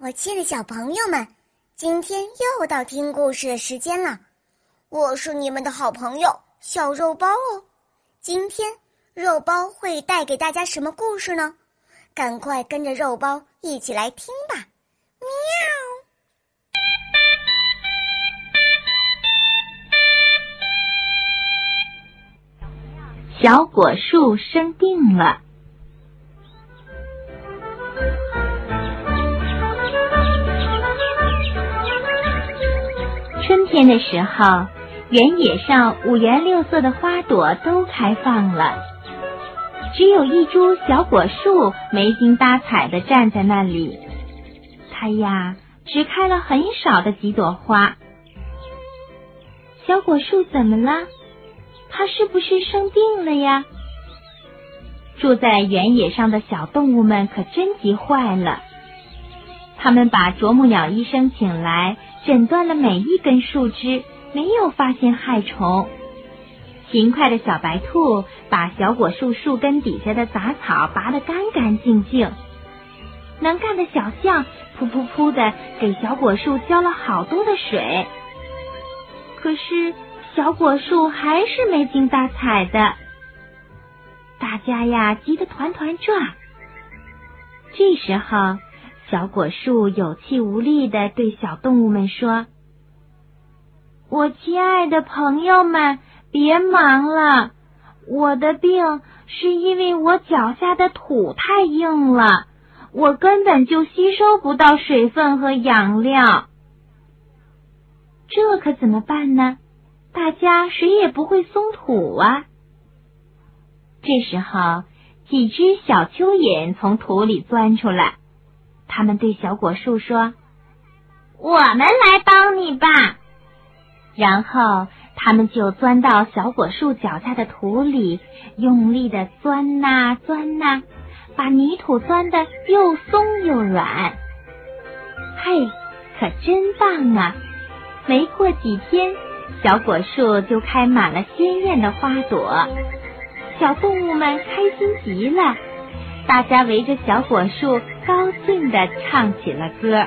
我亲爱的小朋友们，今天又到听故事的时间了。我是你们的好朋友小肉包哦。今天肉包会带给大家什么故事呢？赶快跟着肉包一起来听吧！喵。小果树生病了。春天的时候，原野上五颜六色的花朵都开放了，只有一株小果树没精打采的站在那里。它呀，只开了很少的几朵花。小果树怎么了？它是不是生病了呀？住在原野上的小动物们可真急坏了。他们把啄木鸟医生请来，诊断了每一根树枝，没有发现害虫。勤快的小白兔把小果树树根底下的杂草拔得干干净净。能干的小象噗噗噗的给小果树浇了好多的水。可是。小果树还是没精打采的，大家呀急得团团转。这时候，小果树有气无力的对小动物们说：“我亲爱的朋友们，别忙了，我的病是因为我脚下的土太硬了，我根本就吸收不到水分和养料。这可怎么办呢？”大家谁也不会松土啊！这时候，几只小蚯蚓从土里钻出来，他们对小果树说：“我们来帮你吧。”然后，他们就钻到小果树脚下的土里，用力的钻呐钻呐，把泥土钻的又松又软。嘿，可真棒啊！没过几天。小果树就开满了鲜艳的花朵，小动物们开心极了，大家围着小果树高兴地唱起了歌。